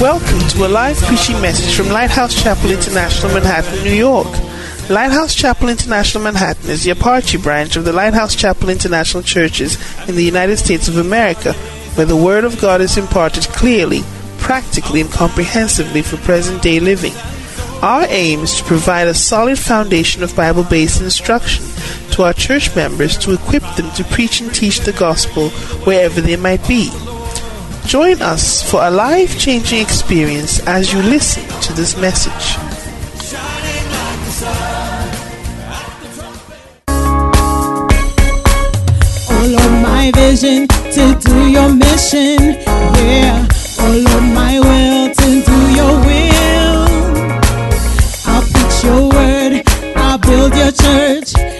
Welcome to a live preaching message from Lighthouse Chapel International, Manhattan, New York. Lighthouse Chapel International Manhattan is the Apache branch of the Lighthouse Chapel International Churches in the United States of America, where the Word of God is imparted clearly, practically, and comprehensively for present day living. Our aim is to provide a solid foundation of Bible based instruction to our church members to equip them to preach and teach the gospel wherever they might be. Join us for a life changing experience as you listen to this message. All of my vision to do your mission. Yeah. All of my will build your church.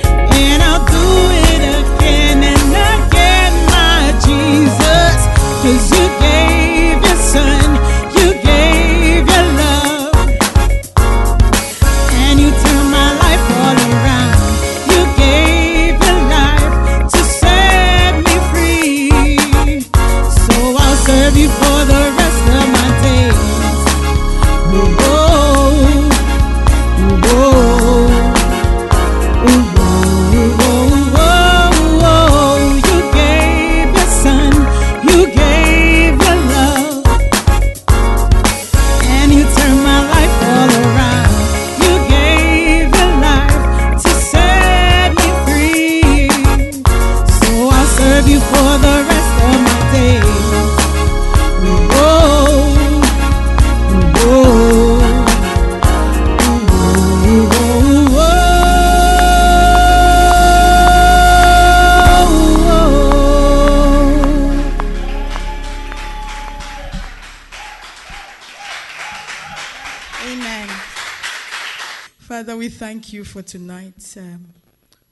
We thank you for tonight. Um,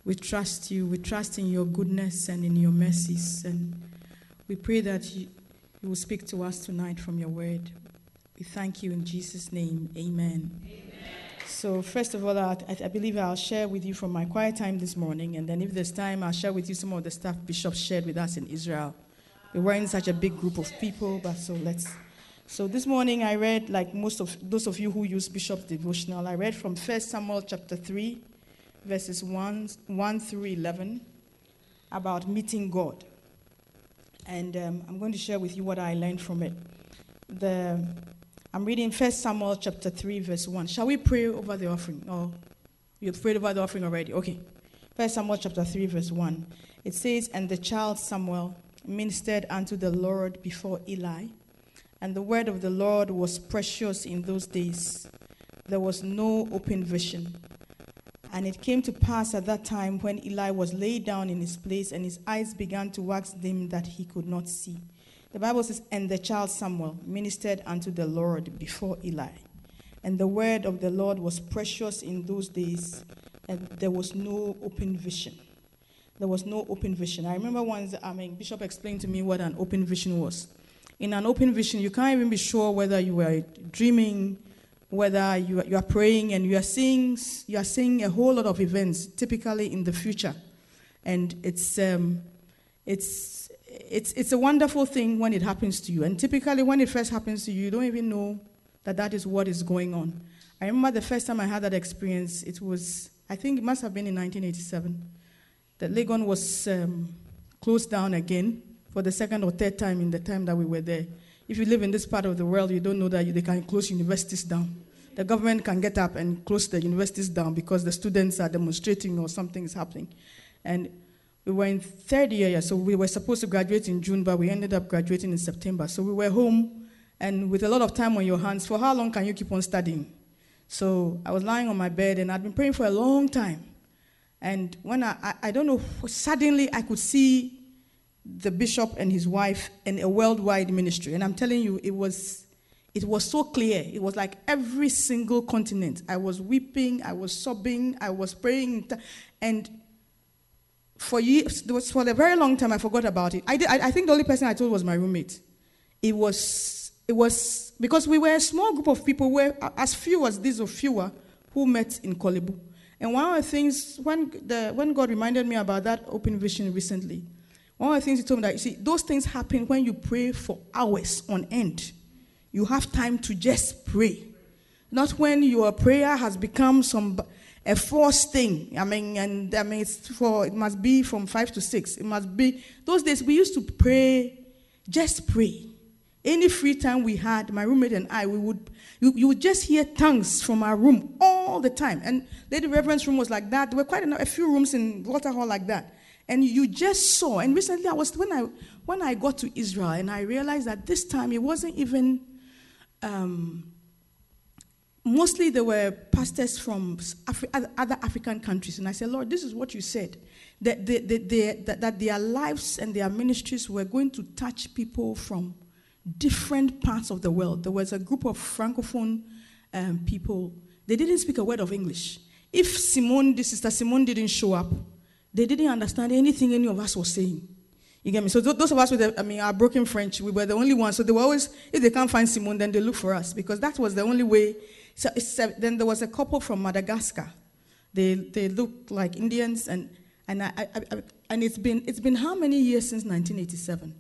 we trust you. We trust in your goodness and in your mercies. And we pray that you, you will speak to us tonight from your word. We thank you in Jesus' name. Amen. So, first of all, I, I believe I'll share with you from my quiet time this morning. And then, if there's time, I'll share with you some of the stuff Bishop shared with us in Israel. We weren't such a big group of people, but so let's so this morning I read, like most of those of you who use Bishop's devotional, I read from 1 Samuel chapter 3, verses 1, 1 through 11, about meeting God. And um, I'm going to share with you what I learned from it. The, I'm reading 1 Samuel chapter 3, verse 1. Shall we pray over the offering? Oh, you've prayed over the offering already? Okay. 1 Samuel chapter 3, verse 1. It says, And the child Samuel ministered unto the Lord before Eli. And the word of the Lord was precious in those days. There was no open vision. And it came to pass at that time when Eli was laid down in his place, and his eyes began to wax dim that he could not see. The Bible says, And the child Samuel ministered unto the Lord before Eli. And the word of the Lord was precious in those days, and there was no open vision. There was no open vision. I remember once, I mean, Bishop explained to me what an open vision was in an open vision, you can't even be sure whether you are dreaming, whether you are, you are praying, and you are seeing you are seeing a whole lot of events, typically in the future, and it's um, it's it's it's a wonderful thing when it happens to you. And typically, when it first happens to you, you don't even know that that is what is going on. I remember the first time I had that experience. It was I think it must have been in 1987. That Legon was um, closed down again for the second or third time in the time that we were there. If you live in this part of the world, you don't know that they can close universities down. The government can get up and close the universities down because the students are demonstrating or something is happening. And we were in third year, so we were supposed to graduate in June, but we ended up graduating in September. So we were home, and with a lot of time on your hands, for how long can you keep on studying? So I was lying on my bed, and I'd been praying for a long time. And when I, I, I don't know, suddenly I could see the bishop and his wife in a worldwide ministry. And I'm telling you, it was, it was so clear. It was like every single continent. I was weeping, I was sobbing, I was praying. And for years, was for a very long time, I forgot about it. I, did, I, I think the only person I told was my roommate. It was, it was because we were a small group of people, where as few as these or fewer, who met in Korle Bu. And one of the things, when, the, when God reminded me about that open vision recently, one of the things He told me that, you see, those things happen when you pray for hours on end. You have time to just pray. Not when your prayer has become some a forced thing. I mean, and I mean, it's for it must be from five to six. It must be those days we used to pray, just pray. Any free time we had, my roommate and I, we would you, you would just hear tongues from our room all the time. And Lady Reverend's room was like that. There were quite a, a few rooms in Volta Hall like that. And you just saw. And recently, I was when I when I got to Israel, and I realized that this time it wasn't even. Um, mostly there were pastors from Afri- other African countries. And I said, Lord, this is what you said that, they, they, they, that, that their lives and their ministries were going to touch people from different parts of the world. There was a group of Francophone um, people, they didn't speak a word of English. If Simone, the sister Simone, didn't show up, they didn't understand anything any of us was saying. You get me? So th- those of us with, the, I mean, our broken French, we were the only ones. So they were always, if they can't find Simone, then they look for us because that was the only way. So uh, then there was a couple from Madagascar. They they looked like Indians, and and I, I, I, and it's been it's been how many years since 1987?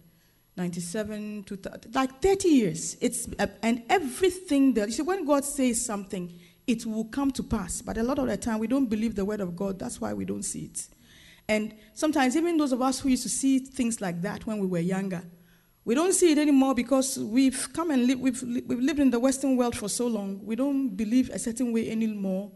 97 to like 30 years. It's uh, and everything that you see when God says something, it will come to pass. But a lot of the time we don't believe the word of God. That's why we don't see it. And sometimes even those of us who used to see things like that when we were younger, we don't see it anymore because we've come and li- we've, li- we've lived in the Western world for so long. We don't believe a certain way anymore.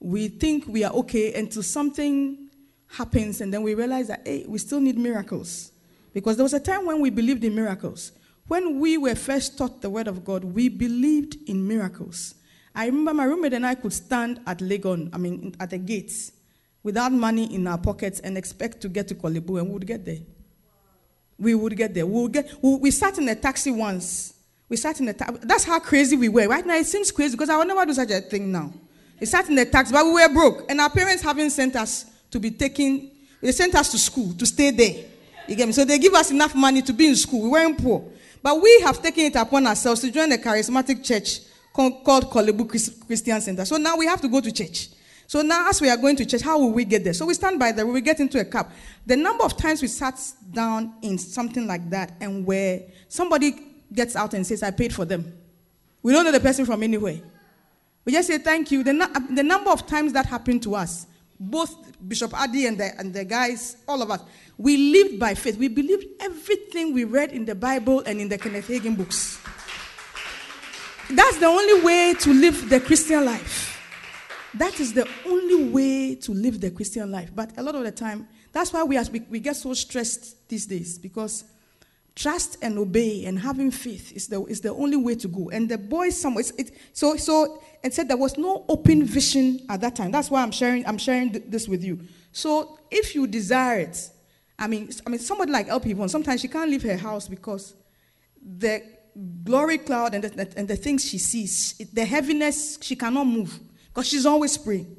We think we are okay until something happens, and then we realize that hey, we still need miracles. Because there was a time when we believed in miracles. When we were first taught the word of God, we believed in miracles. I remember my roommate and I could stand at Legon, I mean, at the gates, without money in our pockets and expect to get to Korle Bu, and we would get there. We would get there. We, would get, we, we sat in a taxi once. We sat in a taxi. That's how crazy we were. Right now, it seems crazy because I would never do such a thing now. We sat in the taxi, but we were broke. And our parents haven't sent us to be taken, they sent us to school to stay there. You get me? So they give us enough money to be in school. We weren't poor. But we have taken it upon ourselves to join a charismatic church called Korle Bu Christian Center. So now we have to go to church. So now, as we are going to church, how will we get there? So we stand by there, we get into a cab. The number of times we sat down in something like that, and where somebody gets out and says, I paid for them. We don't know the person from anywhere. We just say thank you. The, the number of times that happened to us, both Bishop Adi and the, and the guys, all of us, we lived by faith. We believed everything we read in the Bible and in the Kenneth Hagin books. That's the only way to live the Christian life. That is the only way to live the Christian life. But a lot of the time, that's why we, are, we, we get so stressed these days because trust and obey and having faith is the, is the only way to go. And the boys, some, it's, it, so, so, and said there was no open vision at that time. That's why I'm sharing, I'm sharing th- this with you. So if you desire it, I mean, I mean, somebody like LP One, sometimes she can't leave her house because the glory cloud and the, and the things she sees, the heaviness, she cannot move because she's always praying.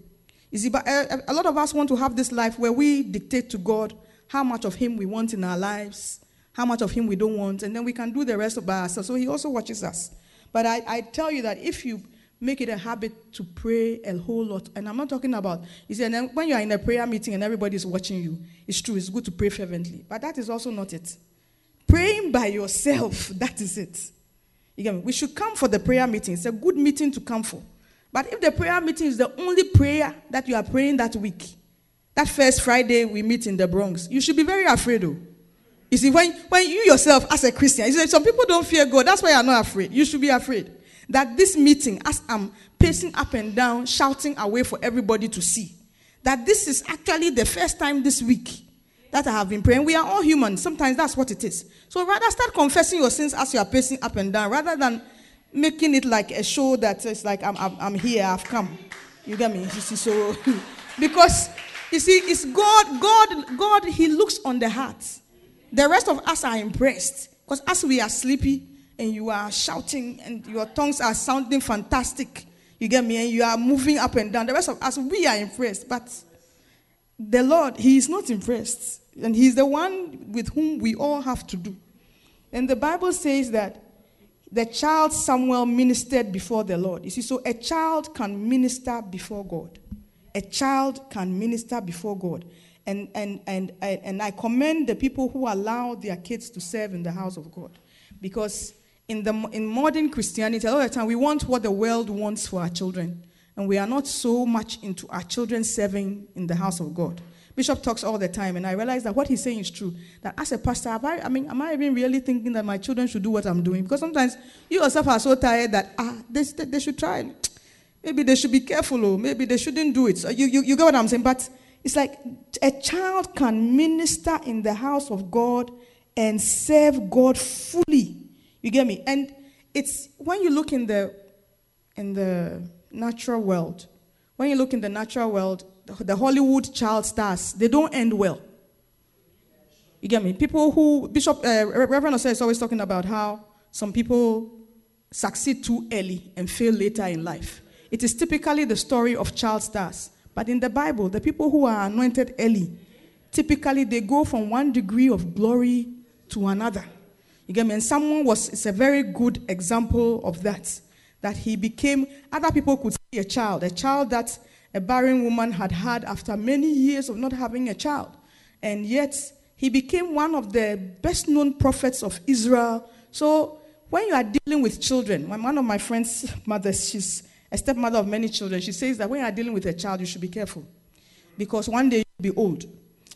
You see, but a, a lot of us want to have this life where we dictate to God how much of Him we want in our lives, how much of Him we don't want, and then we can do the rest by ourselves. So He also watches us. But I, I tell you that if you make it a habit to pray a whole lot, and I'm not talking about, you see, and then when you are in a prayer meeting and everybody's watching you, it's true, it's good to pray fervently. But that is also not it. Praying by yourself, that is it. You get me? We should come for the prayer meeting. It's a good meeting to come for. But if the prayer meeting is the only prayer that you are praying that week, that first Friday we meet in the Bronx, you should be very afraid. Though. You see, when, when you yourself, as a Christian, you see, some people don't fear God. That's why you're not afraid. You should be afraid that this meeting, as I'm pacing up and down, shouting away for everybody to see, that this is actually the first time this week that I have been praying. We are all human. Sometimes that's what it is. So rather start confessing your sins as you are pacing up and down, rather than making it like a show that it's like I'm, I'm, I'm here, I've come. You get me? You see, so because you see, it's God, God, God, He looks on the heart. The rest of us are impressed. Because as we are sleepy and you are shouting and your tongues are sounding fantastic, you get me, and you are moving up and down. The rest of us, we are impressed. But the Lord, He is not impressed. And He's the one with whom we all have to do. And the Bible says that the child Samuel ministered before the Lord. You see, so a child can minister before God. a child can minister before God. And, and, and, and, I commend the people who allow their kids to serve in the house of God. Because in, the, in modern Christianity, a lot of the time we want what the world wants for our children. And we are not so much into our children serving in the house of God. Bishop talks all the time, and I realize that what he's saying is true. That as a pastor, I, I mean, am I even really thinking that my children should do what I'm doing? Because sometimes you yourself are so tired that ah, they, they should try. Maybe they should be careful, or maybe they shouldn't do it. So you, you, you get what I'm saying? But it's like a child can minister in the house of God and serve God fully. You get me? And it's when you look in the in the natural world, when you look in the natural world, the- Hollywood child stars, they don't end well. You get me? People who Bishop uh, Reverend Osei is always talking about how some people succeed too early and fail later in life. It is typically the story of child stars. But in the Bible, the people who are anointed early, typically they go from one degree of glory to another. You get me? And Samuel was, it's a very good example of that. That he became, other people could see a child, a child that a barren woman had had after many years of not having a child. And yet, he became one of the best known prophets of Israel. So, when you are dealing with children, one of my friend's mothers, she's a stepmother of many children, she says that when you are dealing with a child, you should be careful. Because one day you'll be old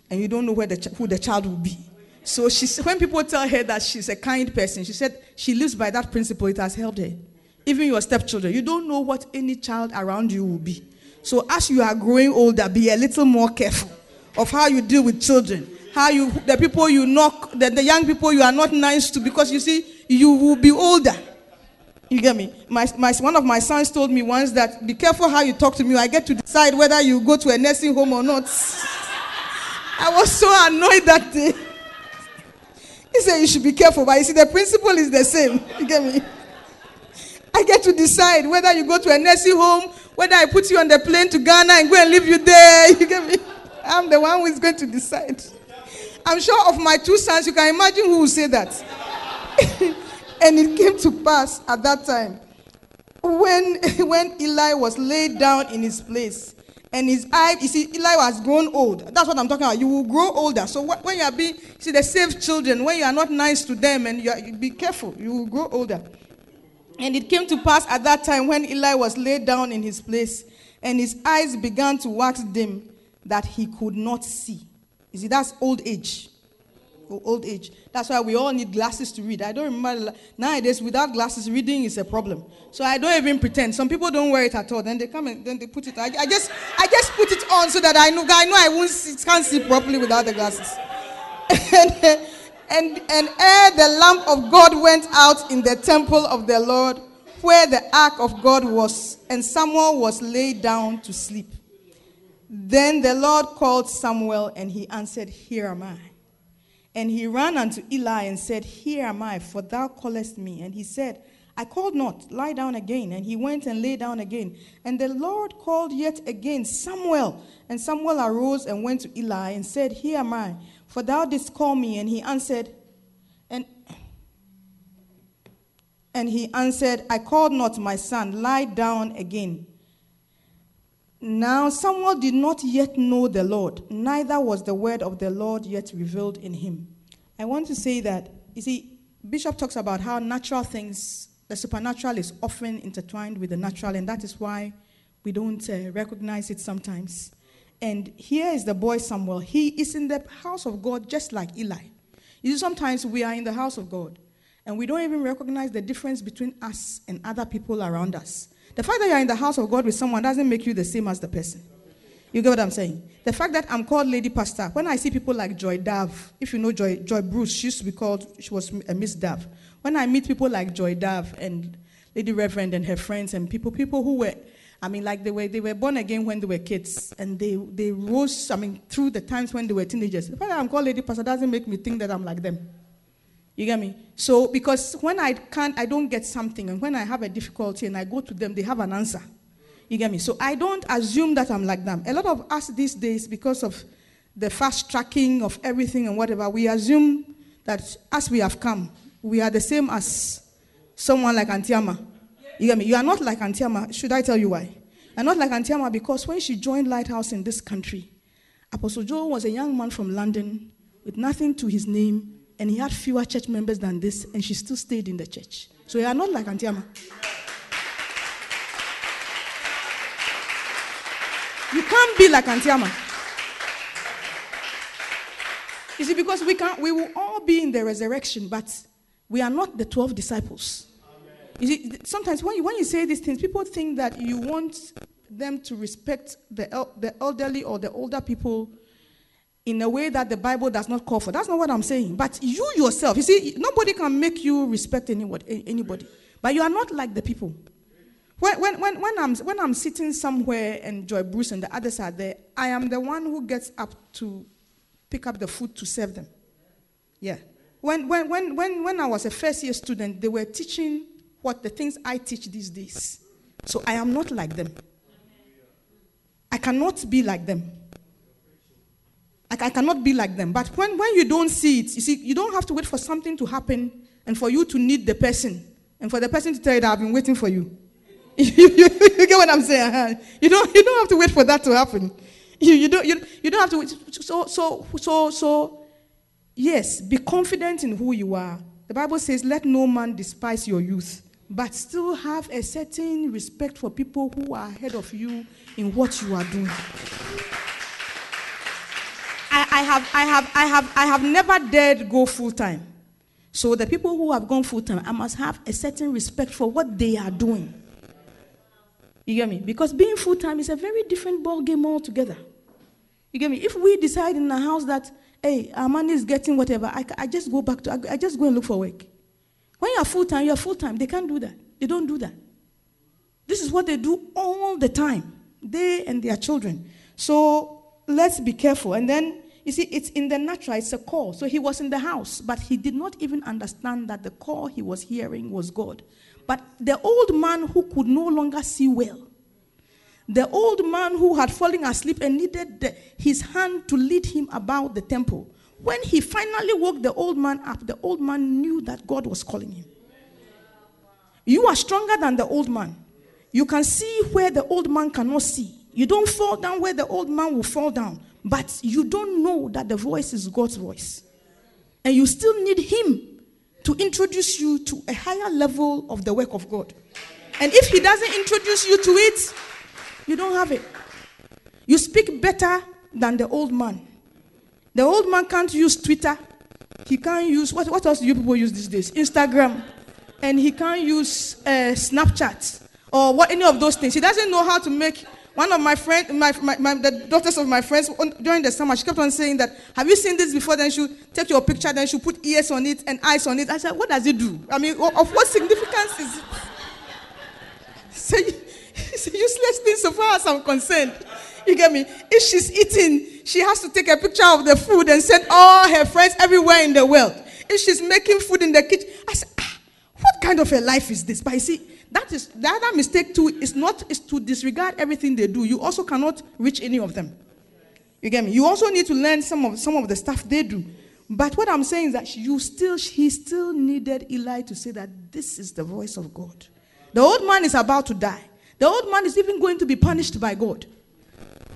and you don't know where the ch- who the child will be. So she, when people tell her that she's a kind person, she said she lives by that principle. It has helped her. Even your stepchildren, you don't know what any child around you will be. So as you are growing older, be a little more careful of how you deal with children. How you, the people you knock, the, the young people you are not nice to, because you see, you will be older. You get me? My, my, one of my sons told me once that be careful how you talk to me. I get to decide whether you go to a nursing home or not. I was so annoyed that day. He said you should be careful, but you see, the principle is the same. You get me? I get to decide whether you go to a nursing home, whether I put you on the plane to Ghana and go and leave you there. You get me? I'm the one who is going to decide. I'm sure of my two sons, you can imagine who will say that. and it came to pass at that time when, when Eli was laid down in his place and his eye, you see, Eli was grown old. That's what I'm talking about. You will grow older. So wh- when you are being, see, the saved children, when you are not nice to them and you, are, you be careful, you will grow older. And it came to pass at that time when Eli was laid down in his place and his eyes began to wax dim that he could not see. You see, that's old age. O- Old age. That's why we all need glasses to read. I don't remember nowadays without glasses, reading is a problem. So I don't even pretend. Some people don't wear it at all. Then they come and then they put it. I, I just I just put it on so that I know I know I won't see, can't see properly without the glasses. and, and, and ere the lamp of God went out in the temple of the Lord, where the ark of God was, and Samuel was laid down to sleep. Then the Lord called Samuel, and he answered, Here am I. And he ran unto Eli and said, Here am I, for thou callest me. And he said, I called not, lie down again. And he went and lay down again. And the Lord called yet again Samuel. And Samuel arose and went to Eli and said, Here am I, for thou didst call me. And he answered, and and he answered, I called not my son, lie down again. Now Samuel did not yet know the Lord, neither was the word of the Lord yet revealed in him. I want to say that, you see, Bishop talks about how natural things, the supernatural is often intertwined with the natural, and that is why we don't uh, recognize it sometimes. And here is the boy Samuel. He is in the house of God just like Eli. You see, sometimes we are in the house of God and we don't even recognize the difference between us and other people around us. The fact that you're in the house of God with someone doesn't make you the same as the person. You get what I'm saying? The fact that I'm called Lady Pastor, when I see people like Joy Dav, if you know Joy, Joy Bruce, she used to be called, she was a Miss Dav. When I meet people like Joy Dav and Lady Reverend and her friends and people, people who were, I mean, like they were, they were born again when they were kids and they, they rose, I mean, through the times when they were teenagers. The fact that I'm called Lady Pastor doesn't make me think that I'm like them. You get me? So, because when I can't, I don't get something, and when I have a difficulty and I go to them, they have an answer. You get me? So, I don't assume that I'm like them. A lot of us these days, because of the fast tracking of everything and whatever, we assume that as we have come, we are the same as someone like Antiama. You get me? You are not like Antiama. Should I tell you why? And not like Antiama because when she joined Lighthouse in this country, Apostle Joel was a young man from London with nothing to his name, and he had fewer church members than this, and she still stayed in the church. So you are not like Antiama. You can't be like Antiama. You see, because we can we will all be in the resurrection, but we are not the 12 disciples. You see, sometimes when you, when you say these things, people think that you want them to respect the, el- the elderly or the older people in a way that the Bible does not call for. That's not what I'm saying. But you yourself, you see, nobody can make you respect anybody. anybody. But you are not like the people. When, when, when, when, I'm, when I'm sitting somewhere and Joy Bruce and the others are there, I am the one who gets up to pick up the food to serve them. Yeah. When, when, when, when, when I was a first year student, they were teaching what the things I teach these days. So I am not like them. I cannot be like them. I, I cannot be like them. But when, when you don't see it, you see, you don't have to wait for something to happen and for you to need the person and for the person to tell you that I've been waiting for you. you, you- you get what I'm saying? Uh-huh. You don't, you don't have to wait for that to happen. You, you, don't, you, you don't have to wait. So, so, so, so, yes, be confident in who you are. The Bible says, let no man despise your youth, but still have a certain respect for people who are ahead of you in what you are doing. I, I, have, I, have, I, have, I have never dared go full time. So the people who have gone full time, I must have a certain respect for what they are doing. You get me? Because being full time is a very different ball game altogether. You get me? If we decide in the house that, hey, our money is getting whatever, I, I just go back to, I, I just go and look for work. When you are full time, you are full time. They can't do that. They don't do that. This is what they do all the time, they and their children. So let's be careful. And then, you see, it's in the natural, it's a call. So he was in the house, but he did not even understand that the call he was hearing was God. But the old man who could no longer see well, the old man who had fallen asleep and needed the- his hand to lead him about the temple, when he finally woke the old man up, the old man knew that God was calling him. You are stronger than the old man. You can see where the old man cannot see. You don't fall down where the old man will fall down. But you don't know that the voice is God's voice. And you still need Him to introduce you to a higher level of the work of God. And if He doesn't introduce you to it, you don't have it. You speak better than the old man. The old man can't use Twitter. He can't use, what, what else do you people use these days? Instagram. And he can't use uh, Snapchat or what, any of those things. He doesn't know how to make. One of my friends, my, my, my, the daughters of my friends, on, during the summer, she kept on saying that, have you seen this before? Then she'll take your picture, then she'll put ears on it and eyes on it. I said, what does it do? I mean, of what significance is it? It's a, it's a useless thing so far as I'm concerned. You get me? If she's eating, she has to take a picture of the food and send all her friends everywhere in the world. If she's making food in the kitchen, I said, ah, what kind of a life is this? But you see, that is the other mistake too is not is to disregard everything they do. You also cannot reach any of them. You get me? You also need to learn some of some of the stuff they do. But what I'm saying is that you still he still needed Eli to say that this is the voice of God. The old man is about to die. The old man is even going to be punished by God.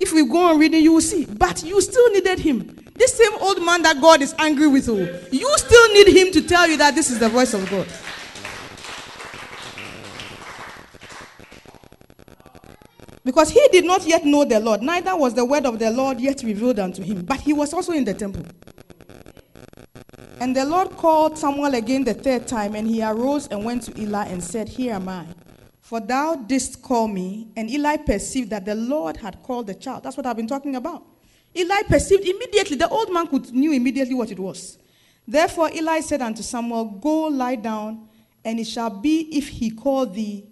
If we go on reading, you will see. But you still needed him. This same old man that God is angry with, oh, you still need him to tell you that this is the voice of God. Because he did not yet know the Lord, neither was the word of the Lord yet revealed unto him. But he was also in the temple. And the Lord called Samuel again the third time, and he arose and went to Eli and said, Here am I. For thou didst call me. And Eli perceived that the Lord had called the child. That's what I've been talking about. Eli perceived immediately, the old man could knew immediately what it was. Therefore Eli said unto Samuel, Go lie down, and it shall be if he call thee,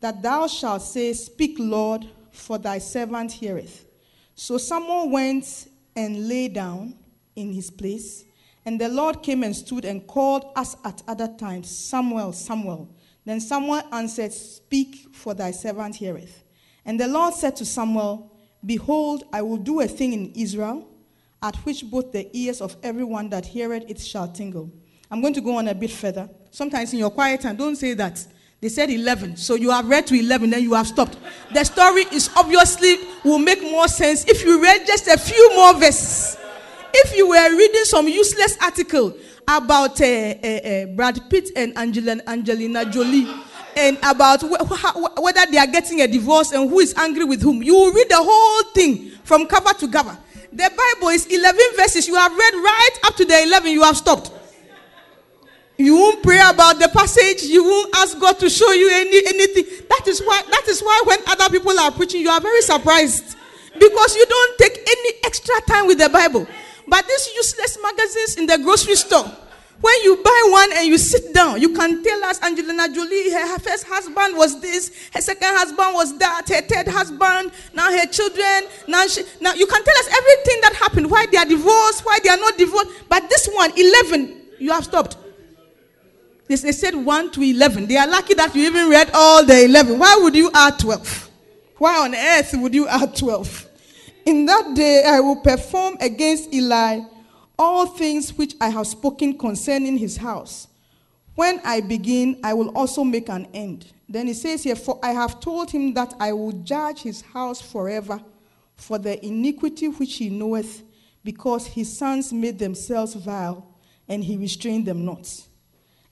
that thou shalt say, Speak, Lord, for thy servant heareth. So Samuel went and lay down in his place, and the Lord came and stood and called us at other times, Samuel, Samuel. Then Samuel answered, Speak, for thy servant heareth. And the Lord said to Samuel, Behold, I will do a thing in Israel, at which both the ears of everyone that heareth it shall tingle. I'm going to go on a bit further. Sometimes in your quiet time, don't say that. They said 11. So you have read to 11, then you have stopped. The story is obviously will make more sense if you read just a few more verses. If you were reading some useless article about uh, uh, Brad Pitt and Angelina, Angelina Jolie and about wh- how- whether they are getting a divorce and who is angry with whom, you will read the whole thing from cover to cover. The Bible is 11 verses. You have read right up to the 11, you have stopped. You won't pray about the passage. You won't ask God to show you any, anything. That is why. That is why when other people are preaching, you are very surprised because you don't take any extra time with the Bible. But these useless magazines in the grocery store, when you buy one and you sit down, you can tell us Angelina Jolie, her, first husband was this, her second husband was that, her third husband, now her children, now she, now you can tell us everything that happened, why they are divorced, why they are not divorced. But this one, 11, you have stopped. They, they said 1 to 11. They are lucky that you even read all the 11. Why would you add 12? Why on earth would you add 12? In that day I will perform against Eli all things which I have spoken concerning his house. When I begin, I will also make an end. Then he says here, For I have told him that I will judge his house forever for the iniquity which he knoweth, because his sons made themselves vile, and he restrained them not.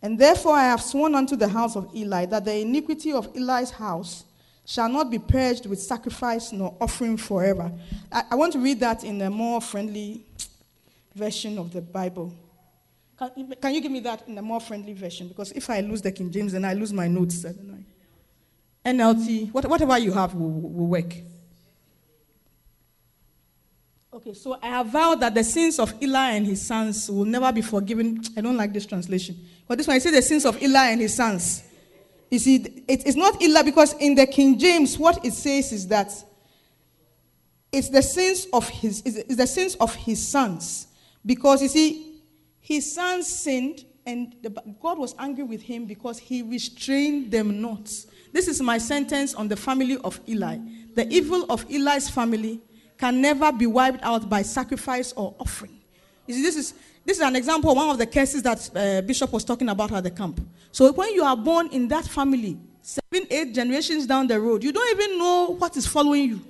And therefore I have sworn unto the house of Eli that the iniquity of Eli's house shall not be purged with sacrifice nor offering forever. I, I want to read that in a more friendly version of the Bible. Can, can you give me that in a more friendly version? Because if I lose the King James, then I lose my notes. I don't know. NLT, what, whatever you have will, will work. Okay, so I have vowed that the sins of Eli and his sons will never be forgiven. I don't like this translation. But this one, I say the sins of Eli and his sons. You see, it- it's not Eli because in the King James, what it says is that it's the sins of his, it's it's the sins of his sons. Because you see, his sons sinned and the, God was angry with him because he restrained them not. This is my sentence on the family of Eli. The evil of Eli's family can never be wiped out by sacrifice or offering. You see, this is, this is an example of one of the cases that uh, Bishop was talking about at the camp. So when you are born in that family, seven, eight generations down the road, you don't even know what is following you.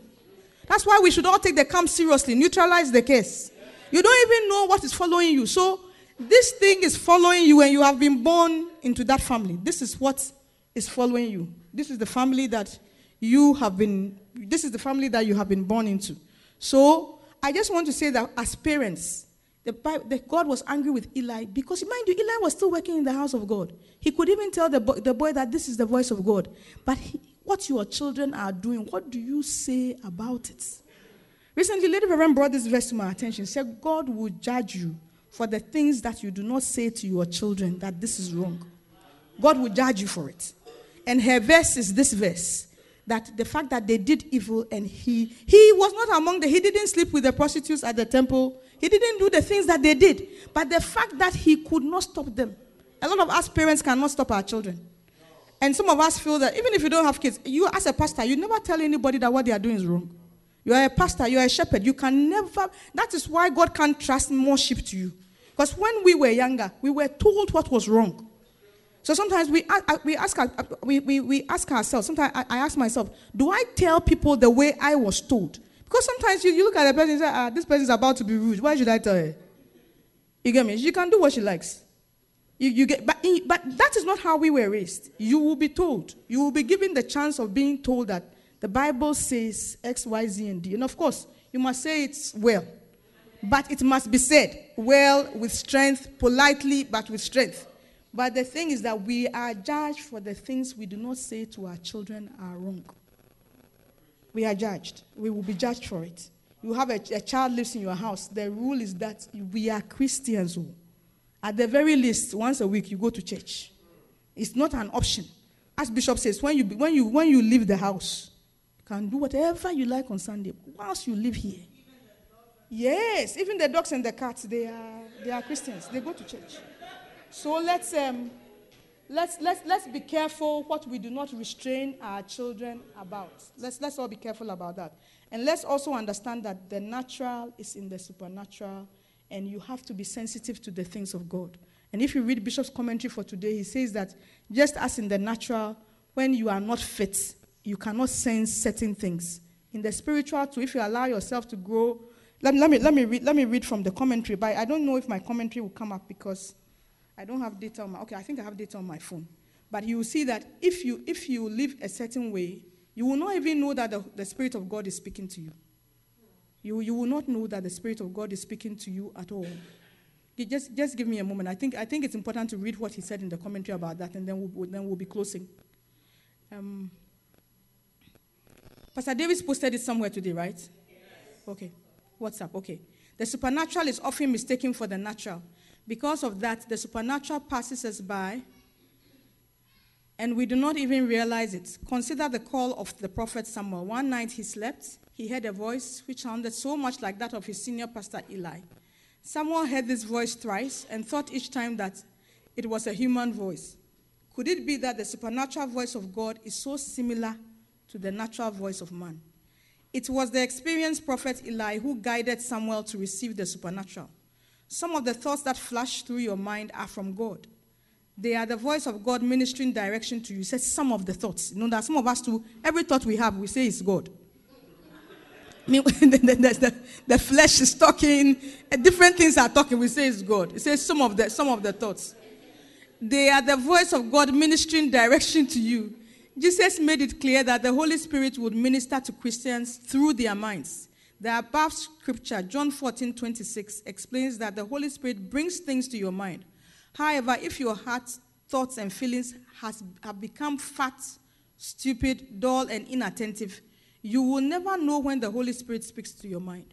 That's why we should all take the camp seriously, neutralize the case. You don't even know what is following you. So this thing is following you and you have been born into that family. This is what is following you. This is the family that you have been this is the family that you have been born into. So I just want to say that as parents, the, the God was angry with Eli because, mind you, Eli was still working in the house of God. He could even tell the boy, the boy that this is the voice of God. But he, what your children are doing, what do you say about it? Recently, Lady Reverend brought this verse to my attention. She said, God will judge you for the things that you do not say to your children that this is wrong. God will judge you for it. And her verse is this verse that the fact that they did evil and he he was not among the he didn't sleep with the prostitutes at the temple he didn't do the things that they did but the fact that he could not stop them a lot of us parents cannot stop our children and some of us feel that even if you don't have kids you as a pastor you never tell anybody that what they are doing is wrong you are a pastor you are a shepherd you can never that is why god can't trust more sheep to you because when we were younger we were told what was wrong so sometimes we, we, ask, we, we, we ask ourselves, sometimes I, I ask myself, do I tell people the way I was told? Because sometimes you, you look at a person and say, ah, this person is about to be rude. Why should I tell her? You get me? She can do what she likes. You, you get, but, but that is not how we were raised. You will be told. You will be given the chance of being told that the Bible says X, Y, Z, and D. And of course, you must say it well. But it must be said well, with strength, politely, but with strength. But the thing is that we are judged for the things we do not say to our children are wrong. We are judged. We will be judged for it. You have a, a child lives in your house. The rule is that we are Christians. At the very least, once a week, you go to church. It's not an option. As Bishop says, when you, when you, when you leave the house, can do whatever you like on Sunday. whilst you live here, yes, even the dogs and the cats, they are, they are Christians. They go to church. So let's, um, let's, let's, let's be careful what we do not restrain our children about. Let's, let's all be careful about that. And let's also understand that the natural is in the supernatural, and you have to be sensitive to the things of God. And if you read Bishop's commentary for today, he says that just as in the natural, when you are not fit, you cannot sense certain things. In the spiritual too, if you allow yourself to grow, let, me- let, me, let, me read, let me read from the commentary, but I don't know if my commentary will come up because I don't have data on my, okay, I think I have data on my phone. But you will see that if you, if you live a certain way, you will not even know that the, the Spirit of God is speaking to you. You, you will not know that the Spirit of God is speaking to you at all. You just, just give me a moment. I think, I think it's important to read what he said in the commentary about that, and then we'll- then we'll be closing. Um, Pastor Davis posted it somewhere today, right? Okay. What's up? Okay. The supernatural is often mistaken for the natural. Because of that, the supernatural passes us by and we do not even realize it. Consider the call of the prophet Samuel. One night he slept, he heard a voice which sounded so much like that of his senior pastor Eli. Samuel heard this voice thrice and thought each time that it was a human voice. Could it be that the supernatural voice of God is so similar to the natural voice of man? It was the experienced prophet Eli who guided Samuel to receive the supernatural. Some of the thoughts that flash through your mind are from God. They are the voice of God ministering direction to you. Says some of the thoughts. You know that some of us too, every thought we have, we say is God. I mean, the, the, the, flesh is talking, uh, different things are talking, we say it's God. It says some of the some of the thoughts. They are the voice of God ministering direction to you. Jesus made it clear that the Holy Spirit would minister to Christians through their minds. The above scripture, John 14, 26, explains that the Holy Spirit brings things to your mind. However, if your heart, thoughts, and feelings has, have become fat, stupid, dull, and inattentive, you will never know when the Holy Spirit speaks to your mind.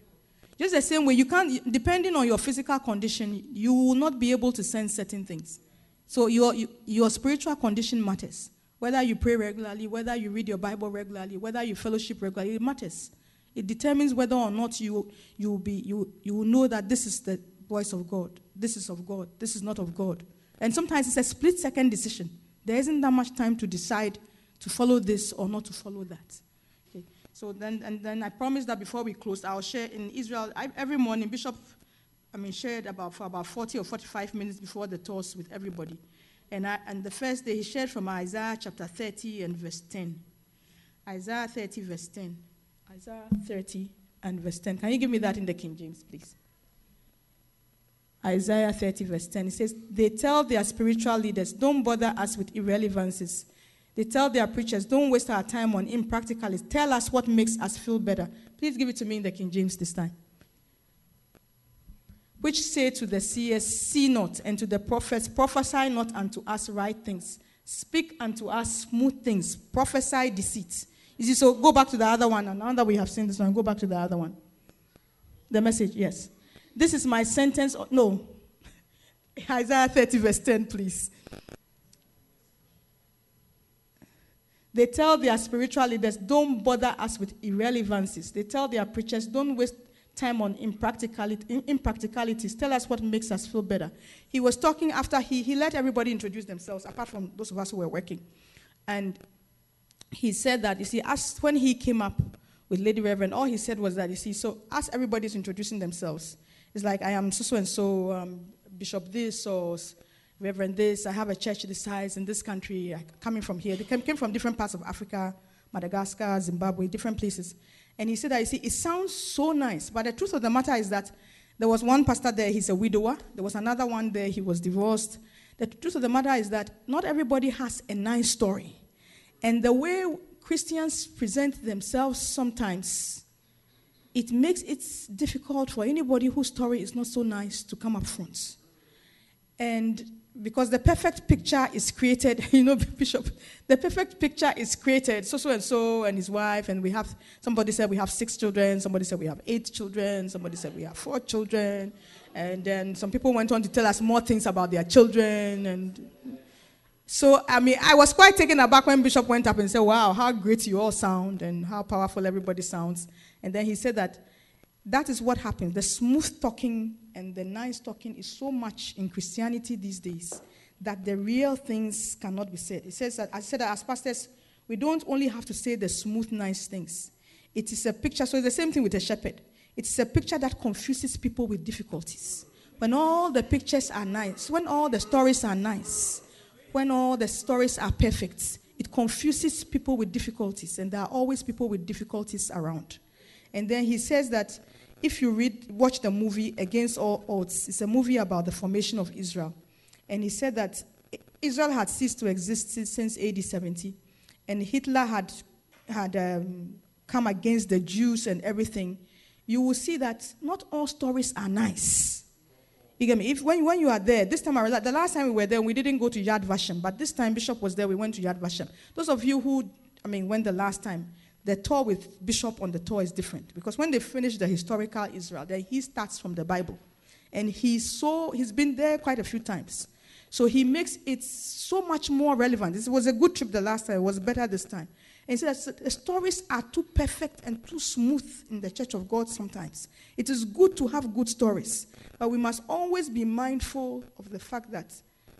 Just the same way, you can't, depending on your physical condition, you will not be able to sense certain things. So your, your spiritual condition matters. Whether you pray regularly, whether you read your Bible regularly, whether you fellowship regularly, it matters. It determines whether or not you, you, will be, you, you will know that this is the voice of God. This is of God. This is not of God. And sometimes it's a split second decision. There isn't that much time to decide to follow this or not to follow that. Okay. So then, and then I promised that before we close, I'll share in Israel I, every morning. Bishop, I mean, shared about for about 40 or 45 minutes before the toast with everybody. And, I, and the first day he shared from Isaiah chapter 30 and verse 10. Isaiah 30 verse 10. Isaiah 30 and verse 10. Can you give me that in the King James, please? Isaiah 30 verse 10. It says, They tell their spiritual leaders, don't bother us with irrelevances. They tell their preachers, don't waste our time on impracticalities. Tell us what makes us feel better. Please give it to me in the King James this time. Which say to the seers, See not, and to the prophets, prophesy not unto us right things. Speak unto us smooth things. Prophesy deceit. You see, so go back to the other one. And now that we have seen this one, go back to the other one. The message, yes. This is my sentence. Oh, no. Isaiah 30, verse 10, please. They tell their spiritual leaders, don't bother us with irrelevancies. They tell their preachers, don't waste time on impracticality, impracticalities. Tell us what makes us feel better. He was talking after he, he let everybody introduce themselves, apart from those of us who were working. And he said that, you see, as when he came up with Lady Reverend, all he said was that, you see, so as everybody's introducing themselves, it's like, I am so so and so, um, Bishop this or Reverend this, I have a church this size in this country, I, coming from here. They came, came from different parts of Africa, Madagascar, Zimbabwe, different places. And he said that, you see, it sounds so nice, but the truth of the matter is that there was one pastor there, he's a widower. There was another one there, he was divorced. The truth of the matter is that not everybody has a nice story. And the way Christians present themselves sometimes, it makes it difficult for anybody whose story is not so nice to come up front. And because the perfect picture is created, you know, Bishop, the perfect picture is created, so so and so and his wife, and we have, somebody said we have six children, somebody said we have eight children, somebody said we have four children, and then some people went on to tell us more things about their children, and so, I mean, I was quite taken aback when Bishop went up and said, Wow, how great you all sound and how powerful everybody sounds. And then he said that that is what happens. The smooth talking and the nice talking is so much in Christianity these days that the real things cannot be said. It says that, I said that as pastors, we don't only have to say the smooth, nice things. It is a picture, so it's the same thing with a shepherd. It's a picture that confuses people with difficulties. When all the pictures are nice, when all the stories are nice, when all the stories are perfect, it confuses people with difficulties, and there are always people with difficulties around. And then he says that if you read, watch the movie Against All Odds, it's a movie about the formation of Israel. And he said that Israel had ceased to exist since AD 70, and Hitler had, had um, come against the Jews and everything. You will see that not all stories are nice. You get me? If when, when you are there, this time around, the last time we were there, we didn't go to Yad Vashem, but this time Bishop was there, we went to Yad Vashem. Those of you who, I mean, went the last time, the tour with Bishop on the tour is different. Because when they finish the historical Israel, then he starts from the Bible, and he's so he's been there quite a few times, so he makes it so much more relevant. This was a good trip the last time; it was better this time. And he says the stories are too perfect and too smooth in the Church of God sometimes. It is good to have good stories, but we must always be mindful of the fact that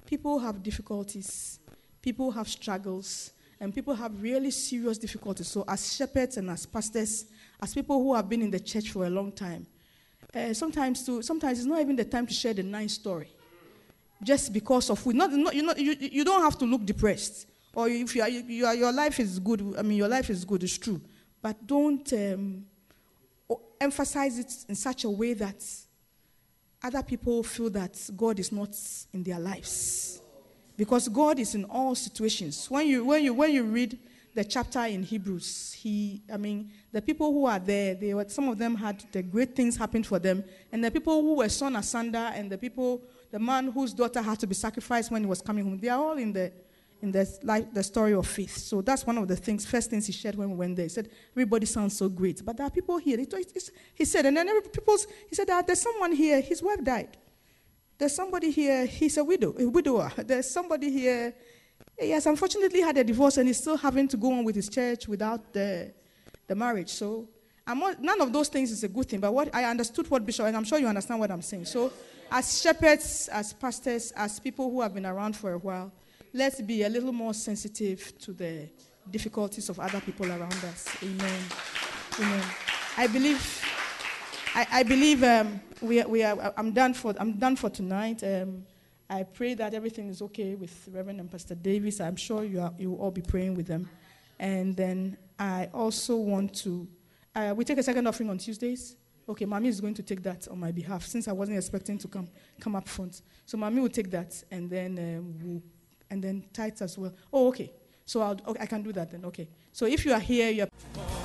people have difficulties, people have struggles, and people have really serious difficulties. So, as shepherds and as pastors, as people who have been in the church for a long time, uh, sometimes to, sometimes it's not even the time to share the nice story, just because of we. Not, not, you, not, you, you don't have to look depressed, or if you are, you are, your life is good. I mean, your life is good. It's true, but don't um, emphasize it in such a way that other people feel that God is not in their lives because God is in all situations. When you, when you, when you read the chapter in Hebrews, he, I mean, the people who are there, they were, some of them had the great things happen for them, and the people who were sawn asunder, and the people, the man whose daughter had to be sacrificed when he was coming home, they are all in the, in the, life, the story of faith. So that's one of the things, first things he shared when we went there. He said, everybody sounds so great, but there are people here. He, he said, and then every he said, there's someone here, his wife died. There's somebody here, he's a widow, a widower. There's somebody here, eh, he has unfortunately had a divorce and he's still having to go on with his church without the, the marriage. So none of those things is a good thing. But what I understood what Bishop, and I'm sure you understand what I'm saying. So as shepherds, as pastors, as people who have been around for a while, let's be a little more sensitive to the difficulties of other people around us. Amen. Amen. I believe I, I believe um, we, we are, I'm, done for, I'm done for tonight. Um, I pray that everything is okay with Reverend and Pastor Davis. I'm sure you, are, you will all be praying with them. And then I also want to, uh, we take a second offering on Tuesdays. Okay, Mommy is going to take that on my behalf since I wasn't expecting to come, come up front. So Mommy will take that and then um, we'll, and then tithes as well. Oh, okay. So I'll, okay, I can do that then. Okay. So if you are here, you're.